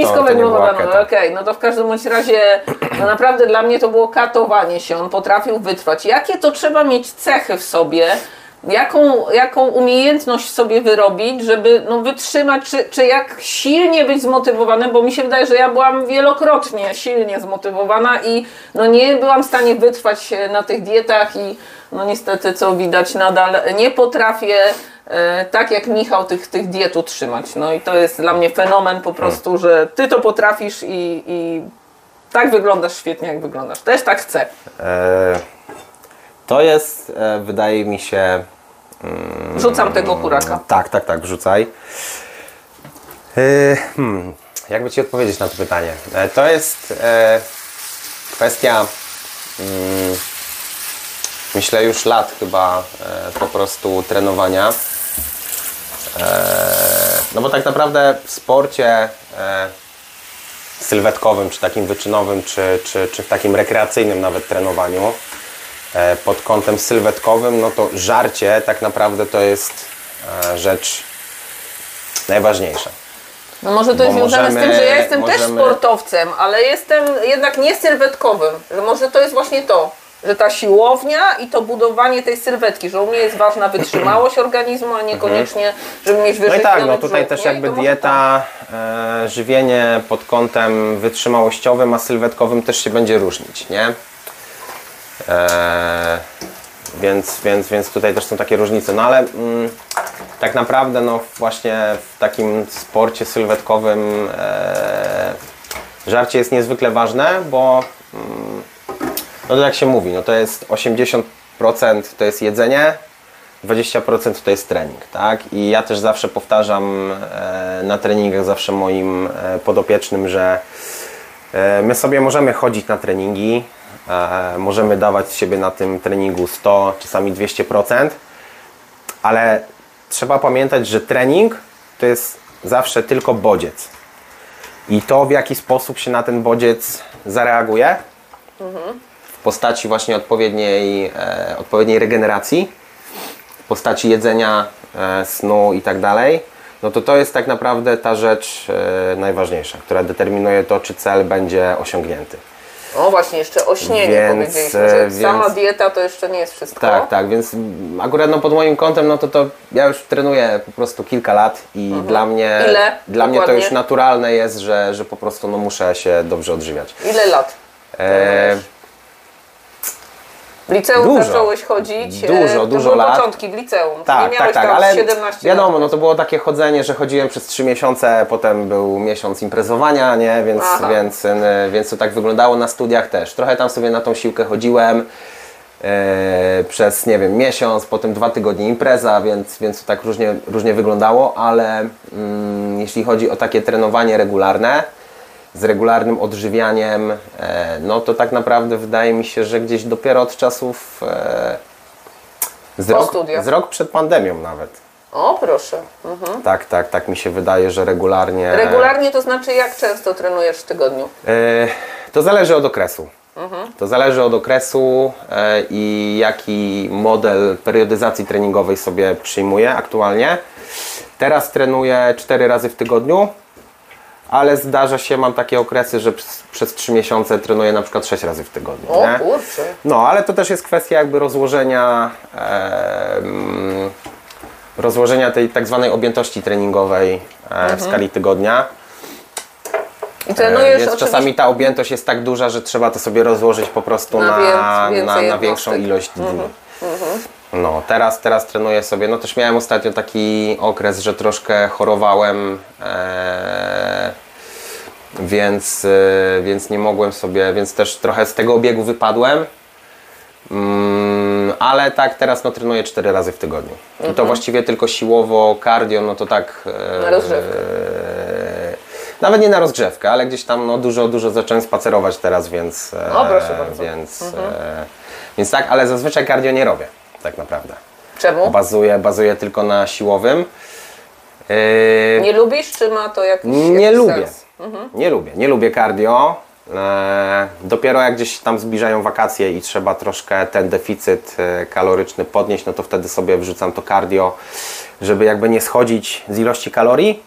[SPEAKER 1] okej, no to w każdym bądź razie no naprawdę dla mnie to było katowanie się, on potrafił wytrwać. Jakie to trzeba mieć cechy w sobie, jaką, jaką umiejętność sobie wyrobić, żeby no, wytrzymać, czy, czy jak silnie być zmotywowanym, bo mi się wydaje, że ja byłam wielokrotnie silnie zmotywowana i no nie byłam w stanie wytrwać e, na tych dietach i no niestety co widać nadal nie potrafię e, tak jak Michał tych, tych diet utrzymać. No i to jest dla mnie fenomen po prostu, że ty to potrafisz i, i tak wyglądasz świetnie jak wyglądasz. Też tak chcę.
[SPEAKER 2] E, to jest, e, wydaje mi się,
[SPEAKER 1] Rzucam tego kuraka.
[SPEAKER 2] tak, tak, tak, wrzucaj. E, hmm, jakby Ci odpowiedzieć na to pytanie? E, to jest kwestia, mm, myślę już lat chyba po prostu trenowania. No bo tak naprawdę w sporcie sylwetkowym, czy takim wyczynowym, czy, czy, czy w takim rekreacyjnym nawet trenowaniu pod kątem sylwetkowym, no to żarcie tak naprawdę to jest e, rzecz najważniejsza.
[SPEAKER 1] No może to jest
[SPEAKER 2] Bo
[SPEAKER 1] związane z tym,
[SPEAKER 2] możemy-
[SPEAKER 1] że ja jestem też
[SPEAKER 2] możemy-
[SPEAKER 1] sportowcem, ale jestem jednak nie sylwetkowym. Że może to jest właśnie to, że ta siłownia i to budowanie tej sylwetki, że u mnie jest ważna wytrzymałość (clears throat) organizmu, a niekoniecznie, żeby mieć
[SPEAKER 2] No i tak, no tutaj też jakby dieta, e, żywienie pod kątem wytrzymałościowym, a sylwetkowym też się będzie różnić, nie? E, więc, więc, więc tutaj też są takie różnice. No ale mm, tak naprawdę no właśnie w takim sporcie sylwetkowym e, żarcie jest niezwykle ważne, bo mm, no to jak się mówi, no to jest 80% to jest jedzenie, 20% to jest trening, tak? I ja też zawsze powtarzam e, na treningach zawsze moim e, podopiecznym, że my sobie możemy chodzić na treningi, e, możemy dawać siebie na tym treningu 100, czasami 200%, ale trzeba pamiętać, że trening to jest zawsze tylko bodziec. I to w jaki sposób się na ten bodziec zareaguje, w postaci właśnie odpowiedniej, e, odpowiedniej regeneracji, w postaci jedzenia, e, snu i tak dalej, no to to jest tak naprawdę ta rzecz e, najważniejsza, która determinuje to, czy cel będzie osiągnięty.
[SPEAKER 1] O właśnie, jeszcze o śnieniu
[SPEAKER 2] Więc,
[SPEAKER 1] powiedzieliśmy, że
[SPEAKER 2] e,
[SPEAKER 1] sama
[SPEAKER 2] więc-
[SPEAKER 1] dieta to jeszcze nie jest wszystko.
[SPEAKER 2] Tak, tak, więc akurat no pod moim kątem, no to, to ja już trenuję po prostu kilka lat i dla mnie,
[SPEAKER 1] Mhm. Ile?
[SPEAKER 2] dla mnie to już naturalne jest, że, że po prostu no muszę się dobrze odżywiać.
[SPEAKER 1] Ile lat?
[SPEAKER 2] E,
[SPEAKER 1] W liceum
[SPEAKER 2] Dużo.
[SPEAKER 1] zacząłeś chodzić.
[SPEAKER 2] Dużo,
[SPEAKER 1] e, to
[SPEAKER 2] dużo
[SPEAKER 1] były
[SPEAKER 2] lat.
[SPEAKER 1] początki w liceum.
[SPEAKER 2] tak,
[SPEAKER 1] nie
[SPEAKER 2] tak,
[SPEAKER 1] miałeś
[SPEAKER 2] tak,
[SPEAKER 1] tam
[SPEAKER 2] ale
[SPEAKER 1] 17
[SPEAKER 2] wiadomo,
[SPEAKER 1] lat.
[SPEAKER 2] no to było takie chodzenie, że chodziłem przez trzy miesiące, potem był miesiąc imprezowania, nie, więc,
[SPEAKER 1] Aha.
[SPEAKER 2] więc, y, więc to tak wyglądało na studiach też. Trochę tam sobie na tą siłkę chodziłem. e, przez, nie wiem, miesiąc, potem dwa tygodnie impreza, więc, więc to tak różnie, różnie wyglądało, ale mm, jeśli chodzi o takie trenowanie regularne, z regularnym odżywianiem, e, no to tak naprawdę wydaje mi się, że gdzieś dopiero od czasów e, z, rok, z rok przed pandemią nawet.
[SPEAKER 1] O, proszę. Mhm.
[SPEAKER 2] Tak, tak, tak mi się wydaje, że regularnie.
[SPEAKER 1] Regularnie to znaczy jak często trenujesz w tygodniu?
[SPEAKER 2] E, to zależy od okresu.
[SPEAKER 1] Mhm.
[SPEAKER 2] To zależy od okresu e, i jaki model periodyzacji treningowej sobie przyjmuję aktualnie. Teraz trenuję 4 razy w tygodniu, ale zdarza się, mam takie okresy, że przez, przez 3 miesiące trenuję na przykład 6 razy w tygodniu.
[SPEAKER 1] O
[SPEAKER 2] nie?
[SPEAKER 1] kurczę.
[SPEAKER 2] No, ale to też jest kwestia jakby rozłożenia em, rozłożenia tej tak zwanej objętości treningowej e, w skali tygodnia.
[SPEAKER 1] I
[SPEAKER 2] E,
[SPEAKER 1] trenujesz
[SPEAKER 2] Więc
[SPEAKER 1] oczywiście...
[SPEAKER 2] czasami ta objętość jest tak duża, że trzeba to sobie rozłożyć po prostu
[SPEAKER 1] Na
[SPEAKER 2] na, na, na większą ilość dni. No, teraz, teraz trenuję sobie, no też miałem ostatnio taki okres, że troszkę chorowałem, e, więc, e, więc nie mogłem sobie, więc też trochę z tego obiegu wypadłem. Mm, ale tak, teraz no, trenuję 4 razy w tygodniu. I to właściwie tylko siłowo, cardio, no to tak. e,
[SPEAKER 1] Na rozgrzewkę.
[SPEAKER 2] e, nawet nie na rozgrzewkę, ale gdzieś tam no, dużo, dużo zacząłem spacerować teraz, więc. e,
[SPEAKER 1] O, proszę bardzo.
[SPEAKER 2] Więc, e, więc tak, ale zazwyczaj cardio nie robię, tak naprawdę.
[SPEAKER 1] Czemu?
[SPEAKER 2] Bazuję, bazuję tylko na siłowym. E,
[SPEAKER 1] Nie lubisz, czy ma to jakiś
[SPEAKER 2] nie
[SPEAKER 1] jakiś
[SPEAKER 2] lubię.
[SPEAKER 1] sens?
[SPEAKER 2] Nie lubię. Nie lubię cardio. E, dopiero jak gdzieś tam zbliżają wakacje i trzeba troszkę ten deficyt e, kaloryczny podnieść, no to wtedy sobie wrzucam to cardio, żeby jakby nie schodzić z ilości kalorii.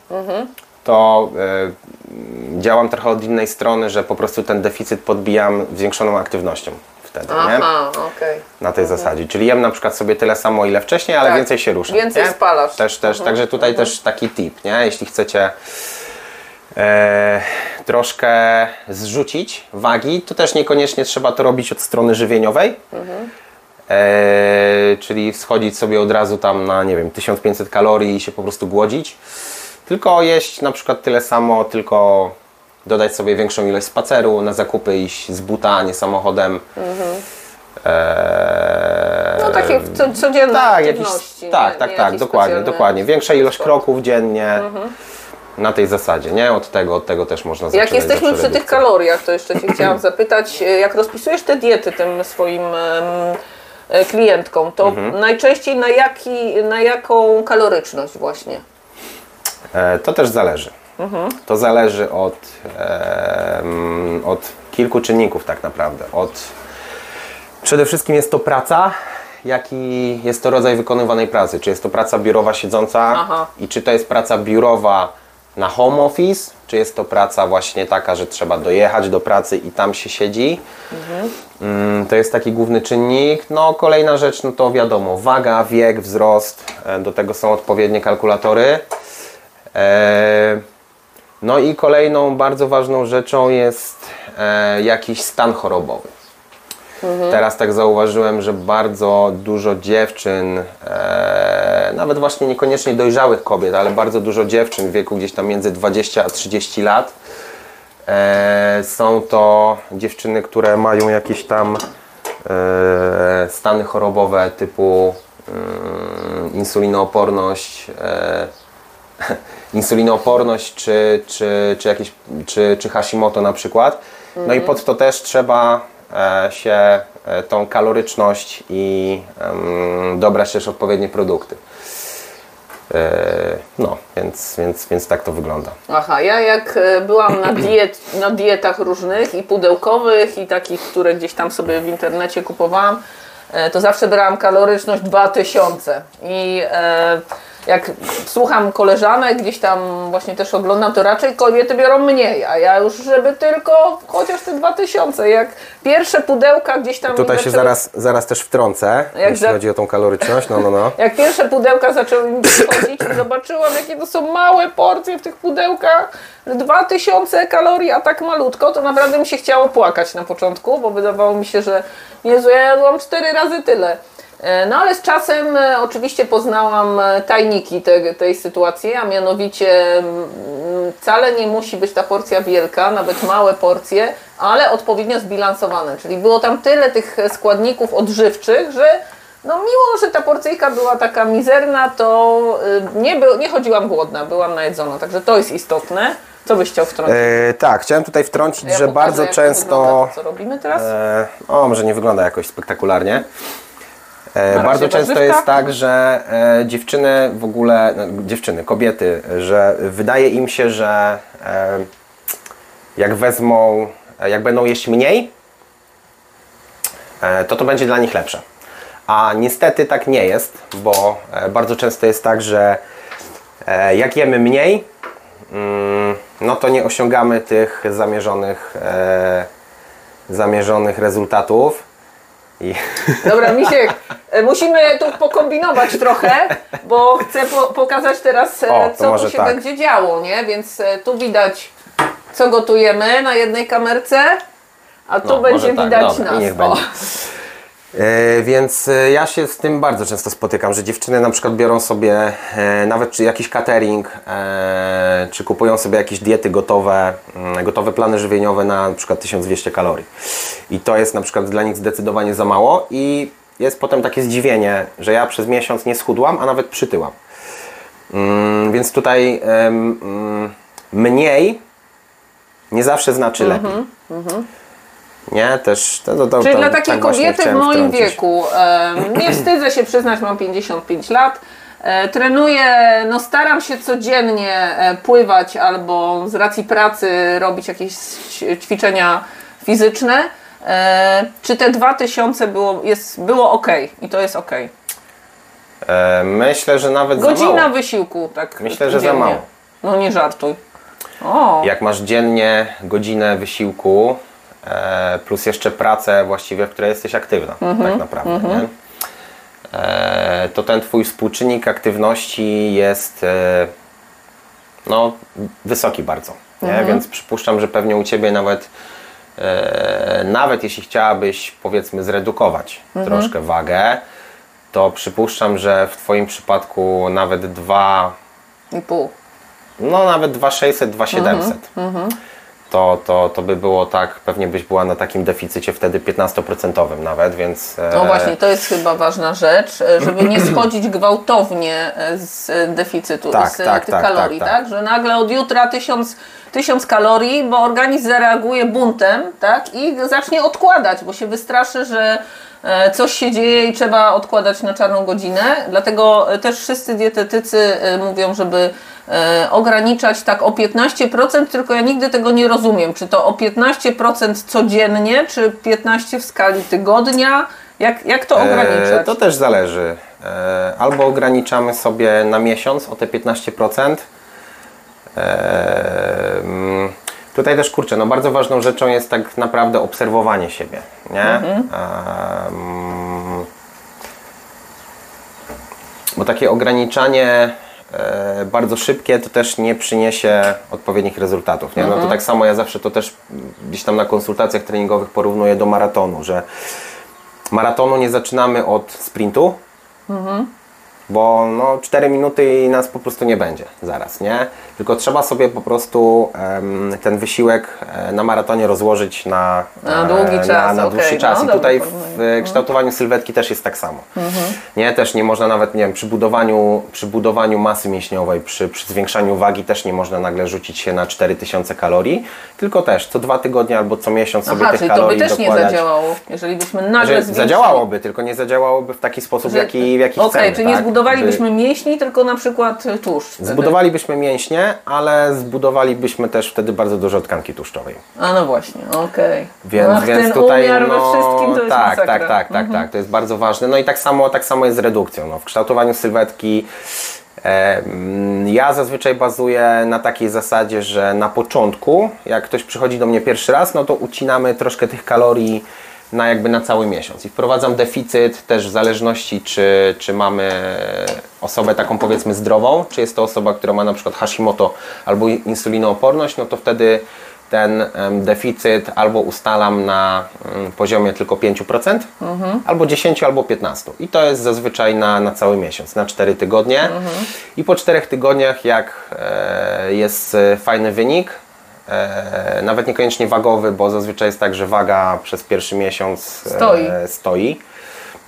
[SPEAKER 2] To e, działam trochę od innej strony, że po prostu ten deficyt podbijam zwiększoną aktywnością wtedy, nie?
[SPEAKER 1] Aha, okej.
[SPEAKER 2] Na tej zasadzie. Czyli jem na przykład sobie tyle samo, ile wcześniej, ale
[SPEAKER 1] Tak.
[SPEAKER 2] więcej się ruszam.
[SPEAKER 1] Więcej
[SPEAKER 2] nie?
[SPEAKER 1] spalasz.
[SPEAKER 2] Też, też, Także tutaj też taki tip, nie? Jeśli chcecie e, troszkę zrzucić wagi, to też niekoniecznie trzeba to robić od strony żywieniowej. E, czyli schodzić sobie od razu tam na, nie wiem, 1500 kalorii i się po prostu głodzić. Tylko jeść na przykład tyle samo, tylko dodać sobie większą ilość spaceru, na zakupy iść z buta, a nie samochodem. E,
[SPEAKER 1] No takie co, codzienne
[SPEAKER 2] tak, jakiś,
[SPEAKER 1] aktywności.
[SPEAKER 2] tak,
[SPEAKER 1] nie-
[SPEAKER 2] tak,
[SPEAKER 1] nie
[SPEAKER 2] tak, dokładnie, dokładnie. Większa ilość kroków dziennie na tej zasadzie, nie? Od tego, od tego też można zacząć.
[SPEAKER 1] Jak jesteśmy przy tych kaloriach, to jeszcze Cię chciałam (clears throat) zapytać, e, jak rozpisujesz te diety tym swoim e, klientkom, to
[SPEAKER 2] Mhm.
[SPEAKER 1] najczęściej na, jaki, na jaką kaloryczność właśnie?
[SPEAKER 2] E, To też zależy. To zależy od, od kilku czynników tak naprawdę. Od, przede wszystkim jest to praca, jaki jest to rodzaj wykonywanej pracy. Czy jest to praca biurowa siedząca
[SPEAKER 1] Aha.
[SPEAKER 2] i czy to jest praca biurowa na home office, czy jest to praca właśnie taka, że trzeba dojechać do pracy i tam się siedzi. Mm, To jest taki główny czynnik. No, kolejna rzecz, no to wiadomo, waga, wiek, wzrost, e, do tego są odpowiednie kalkulatory. E, No i kolejną bardzo ważną rzeczą jest e, jakiś stan chorobowy. Teraz tak zauważyłem, że bardzo dużo dziewczyn, nawet właśnie niekoniecznie dojrzałych kobiet, ale bardzo dużo dziewczyn w wieku gdzieś tam między 20 a 30 lat, e, są to dziewczyny, które mają jakieś tam e, stany chorobowe typu mm, insulinooporność, e, (laughs) insulinooporność czy, czy, czy, jakieś, czy, czy Hashimoto na przykład. No i pod to też trzeba się tą kaloryczność i dobrać też odpowiednie produkty. E, no, więc, więc, więc tak to wygląda.
[SPEAKER 1] Aha, ja jak e, byłam na, diet, na dietach różnych i pudełkowych i takich, które gdzieś tam sobie w internecie kupowałam, e, to zawsze brałam kaloryczność 2000 i e, jak słucham koleżanek, gdzieś tam właśnie też oglądam, to raczej kobiety biorą mniej, a ja już, żeby tylko chociaż te 2000, jak pierwsze pudełka gdzieś tam...
[SPEAKER 2] Tutaj się
[SPEAKER 1] zaczęły-
[SPEAKER 2] zaraz, zaraz też wtrącę,
[SPEAKER 1] Jak
[SPEAKER 2] jeśli
[SPEAKER 1] za-
[SPEAKER 2] chodzi o tą kaloryczność. No, no, no. (laughs)
[SPEAKER 1] Jak pierwsze pudełka zaczęły mi przychodzić, zobaczyłam, jakie to są małe porcje w tych pudełkach. że 2000 kalorii, a tak malutko, to naprawdę mi się chciało płakać na początku, bo wydawało mi się, że Jezu, ja jadłam cztery razy tyle. E, No ale z czasem e, oczywiście poznałam e, tajniki te, tej sytuacji, a mianowicie mm, wcale nie musi być ta porcja wielka, nawet małe porcje, ale odpowiednio zbilansowane. Czyli było tam tyle tych składników odżywczych, że no mimo, że ta porcyjka była taka mizerna, to nie, był, nie chodziłam głodna, byłam najedzona, także to jest istotne. Co byś chciał wtrącić?
[SPEAKER 2] Tak, chciałem tutaj wtrącić,
[SPEAKER 1] Ja
[SPEAKER 2] że
[SPEAKER 1] pokażę,
[SPEAKER 2] bardzo
[SPEAKER 1] jak to
[SPEAKER 2] często.
[SPEAKER 1] wygląda to, co robimy teraz?
[SPEAKER 2] O, może nie wygląda jakoś spektakularnie. E, bardzo często
[SPEAKER 1] warzywka.
[SPEAKER 2] jest tak, że e, dziewczyny w ogóle, no, dziewczyny, kobiety, że wydaje im się, że e, jak wezmą, jak będą jeść mniej, to to będzie dla nich lepsze. A niestety tak nie jest, bo bardzo często jest tak, że jak jemy mniej, mm, no to nie osiągamy tych zamierzonych, zamierzonych rezultatów. I
[SPEAKER 1] Dobra, Misiek, e, musimy tu pokombinować trochę, bo chcę po, pokazać teraz, e,
[SPEAKER 2] O,
[SPEAKER 1] co tu się
[SPEAKER 2] tak.
[SPEAKER 1] będzie działo, nie? Więc e, tu widać, co gotujemy na jednej kamerce, a tu
[SPEAKER 2] No,
[SPEAKER 1] będzie
[SPEAKER 2] tak,
[SPEAKER 1] widać
[SPEAKER 2] dobra,
[SPEAKER 1] nas.
[SPEAKER 2] Więc e, ja się z tym bardzo często spotykam, że dziewczyny na przykład biorą sobie e, nawet czy jakiś catering, e, czy kupują sobie jakieś diety gotowe, mm, gotowe plany żywieniowe na przykład 1200 kalorii. I to jest na przykład dla nich zdecydowanie za mało i jest potem takie zdziwienie, że ja przez miesiąc nie schudłam, a nawet przytyłam. Mm, Więc tutaj mm, mniej nie zawsze znaczy lepiej. Nie, też to, to, to,
[SPEAKER 1] Czyli
[SPEAKER 2] to,
[SPEAKER 1] dla takiej
[SPEAKER 2] tak
[SPEAKER 1] kobiety w moim
[SPEAKER 2] wtrącić.
[SPEAKER 1] wieku, em, (clears throat) nie wstydzę się przyznać, mam 55 lat, e, trenuję, no staram się codziennie e, pływać albo z racji pracy robić jakieś ćwiczenia fizyczne. E, Czy te 2000 było, jest, było ok i to jest ok?
[SPEAKER 2] E, myślę, że nawet za
[SPEAKER 1] Godzina wysiłku, tak.
[SPEAKER 2] Myślę, że za mało.
[SPEAKER 1] No nie żartuj. O,
[SPEAKER 2] Jak masz dziennie godzinę wysiłku, e, plus jeszcze pracę właściwie, w której jesteś aktywna,
[SPEAKER 1] Mhm,
[SPEAKER 2] tak naprawdę, nie? E, to ten twój współczynnik aktywności jest e, no, wysoki bardzo.
[SPEAKER 1] Mhm.
[SPEAKER 2] Więc przypuszczam, że pewnie u Ciebie nawet e, nawet jeśli chciałabyś powiedzmy zredukować
[SPEAKER 1] Mhm.
[SPEAKER 2] troszkę wagę, to przypuszczam, że w Twoim przypadku nawet dwa
[SPEAKER 1] i pół.
[SPEAKER 2] no nawet 2600, 2700.
[SPEAKER 1] Mhm,
[SPEAKER 2] To, to, to by było tak, pewnie byś była na takim deficycie wtedy 15% nawet, więc. e,
[SPEAKER 1] No właśnie, to jest chyba ważna rzecz, e, żeby nie (clears throat) schodzić gwałtownie e, z e, deficytu,
[SPEAKER 2] Tak,
[SPEAKER 1] z
[SPEAKER 2] tak,
[SPEAKER 1] tych
[SPEAKER 2] tak,
[SPEAKER 1] kalorii,
[SPEAKER 2] tak,
[SPEAKER 1] tak,
[SPEAKER 2] tak.
[SPEAKER 1] Że nagle od jutra 1000, 1000 kalorii, bo organizm zareaguje buntem, tak? I zacznie odkładać, bo się wystraszy, że e, coś się dzieje i trzeba odkładać na czarną godzinę. Dlatego e, też wszyscy dietetycy e, mówią, żeby e, ograniczać tak o 15%, tylko ja nigdy tego nie rozumiem. Czy to o 15% codziennie, czy 15% w skali tygodnia? Jak, jak to ograniczać?
[SPEAKER 2] E, to też zależy. E, albo ograniczamy sobie na miesiąc o te 15%. E, mm, tutaj też kurczę, no bardzo ważną rzeczą jest tak naprawdę obserwowanie siebie, nie?
[SPEAKER 1] Mhm.
[SPEAKER 2] E, mm, bo takie ograniczanie e, bardzo szybkie to też nie przyniesie odpowiednich rezultatów. Nie? No to tak samo ja zawsze to też gdzieś tam na konsultacjach treningowych porównuję do maratonu, że maratonu nie zaczynamy od sprintu, bo no 4 minuty i nas po prostu nie będzie zaraz, nie? tylko trzeba sobie po prostu em, ten wysiłek e, na maratonie rozłożyć na,
[SPEAKER 1] Na długi
[SPEAKER 2] e,
[SPEAKER 1] czas,
[SPEAKER 2] na, na dłuższy
[SPEAKER 1] no,
[SPEAKER 2] czas. I
[SPEAKER 1] dobre
[SPEAKER 2] tutaj w e, kształtowaniu sylwetki też jest tak samo. Nie, też nie można nawet, nie wiem, przy budowaniu, przy budowaniu masy mięśniowej, przy, przy zwiększaniu wagi też nie można nagle rzucić się na 4000 kalorii, tylko też co dwa tygodnie albo co miesiąc sobie
[SPEAKER 1] Aha,
[SPEAKER 2] tych
[SPEAKER 1] czyli to by
[SPEAKER 2] kalorii
[SPEAKER 1] też nie
[SPEAKER 2] dokładać.
[SPEAKER 1] zadziałało, jeżeli byśmy nagle
[SPEAKER 2] Że
[SPEAKER 1] zwiększyli...
[SPEAKER 2] zadziałałoby, tylko nie zadziałałoby w taki sposób, w jaki, w jaki
[SPEAKER 1] Okej,
[SPEAKER 2] chcemy.
[SPEAKER 1] czyli nie
[SPEAKER 2] tak?
[SPEAKER 1] zbudowalibyśmy
[SPEAKER 2] By-
[SPEAKER 1] mięśni, tylko na przykład y, tłuszcz. wtedy.
[SPEAKER 2] Zbudowalibyśmy mięśnie, ale zbudowalibyśmy też wtedy bardzo dużo tkanki tłuszczowej.
[SPEAKER 1] A no właśnie, okej.
[SPEAKER 2] Więc,
[SPEAKER 1] Ach,
[SPEAKER 2] więc
[SPEAKER 1] ten
[SPEAKER 2] tutaj
[SPEAKER 1] umiar
[SPEAKER 2] no,
[SPEAKER 1] we wszystkim to jest
[SPEAKER 2] tak,
[SPEAKER 1] Mhm.
[SPEAKER 2] tak, tak, tak, tak, to jest bardzo ważne. No i tak samo, tak samo jest z redukcją. No, w kształtowaniu sylwetki e, mm, ja zazwyczaj bazuję na takiej zasadzie, że na początku, jak ktoś przychodzi do mnie pierwszy raz, no to ucinamy troszkę tych kalorii na jakby na cały miesiąc i wprowadzam deficyt też w zależności czy, czy mamy osobę taką powiedzmy zdrową, czy jest to osoba, która ma na przykład Hashimoto albo insulinooporność, no to wtedy ten deficyt albo ustalam na mm, poziomie tylko 5%, albo 10, albo 15. I to jest zazwyczaj na, na cały miesiąc, na 4 tygodnie. I po 4 tygodniach, jak e, jest e, fajny wynik, e, nawet niekoniecznie wagowy, bo zazwyczaj jest tak, że waga przez pierwszy miesiąc
[SPEAKER 1] Stoi.
[SPEAKER 2] stoi.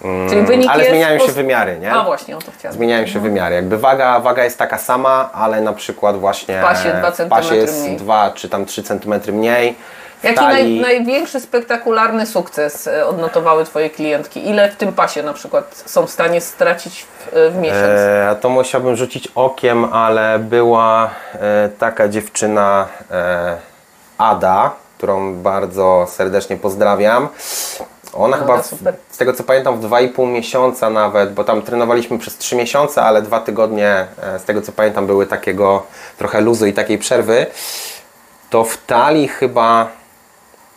[SPEAKER 2] Mm, ale zmieniają się wymiary, nie?
[SPEAKER 1] A właśnie, o to chciałam.
[SPEAKER 2] Zmieniają się wymiary. Jakby waga, waga jest taka sama, ale na przykład właśnie
[SPEAKER 1] W pasie dwa
[SPEAKER 2] w pasie jest
[SPEAKER 1] mniej.
[SPEAKER 2] 2 czy tam 3 cm mniej.
[SPEAKER 1] Jaki naj, największy spektakularny sukces e, odnotowały Twoje klientki? Ile w tym pasie na przykład są w stanie stracić w, e, w miesiąc?
[SPEAKER 2] E, to musiałbym rzucić okiem, ale była e, taka dziewczyna e, Ada, którą bardzo serdecznie pozdrawiam. Ona chyba, w,
[SPEAKER 1] super.
[SPEAKER 2] z tego co pamiętam, w 2,5 miesiąca nawet, bo tam trenowaliśmy przez 3 miesiące, ale dwa tygodnie, e, z tego co pamiętam, były takiego trochę luzu i takiej przerwy. To w talii chyba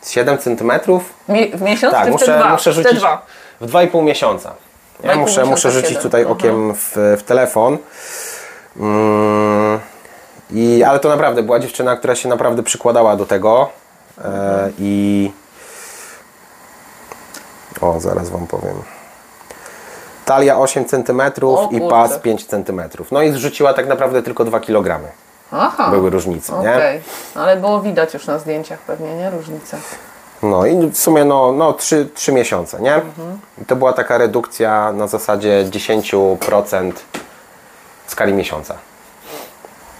[SPEAKER 2] 7 centymetrów
[SPEAKER 1] Mi, w miesiąc
[SPEAKER 2] tak, muszę,
[SPEAKER 1] dwa?
[SPEAKER 2] muszę rzucić
[SPEAKER 1] dwa.
[SPEAKER 2] w 2,5 miesiąca. Ja
[SPEAKER 1] 2,5
[SPEAKER 2] muszę, muszę rzucić
[SPEAKER 1] siedem.
[SPEAKER 2] tutaj okiem w, w telefon. Mm, i, ale to naprawdę była dziewczyna, która się naprawdę przykładała do tego. E, I. O, zaraz Wam powiem. Talia 8 cm
[SPEAKER 1] O
[SPEAKER 2] i pas 5 cm. No i zrzuciła tak naprawdę tylko 2 kg.
[SPEAKER 1] Aha,
[SPEAKER 2] Były różnice, nie?
[SPEAKER 1] okej. Ale było widać już na zdjęciach pewnie, nie? Różnice.
[SPEAKER 2] No i w sumie no, no 3, 3 miesiące, nie? I to była taka redukcja na zasadzie 10% w skali miesiąca.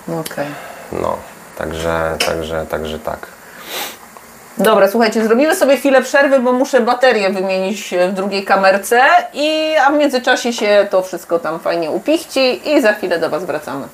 [SPEAKER 1] Okej.
[SPEAKER 2] No, także, także, także tak.
[SPEAKER 1] Dobra, słuchajcie, zrobimy sobie chwilę przerwy, bo muszę baterię wymienić w drugiej kamerce, i, a w międzyczasie się to wszystko tam fajnie upichci i za chwilę do Was wracamy.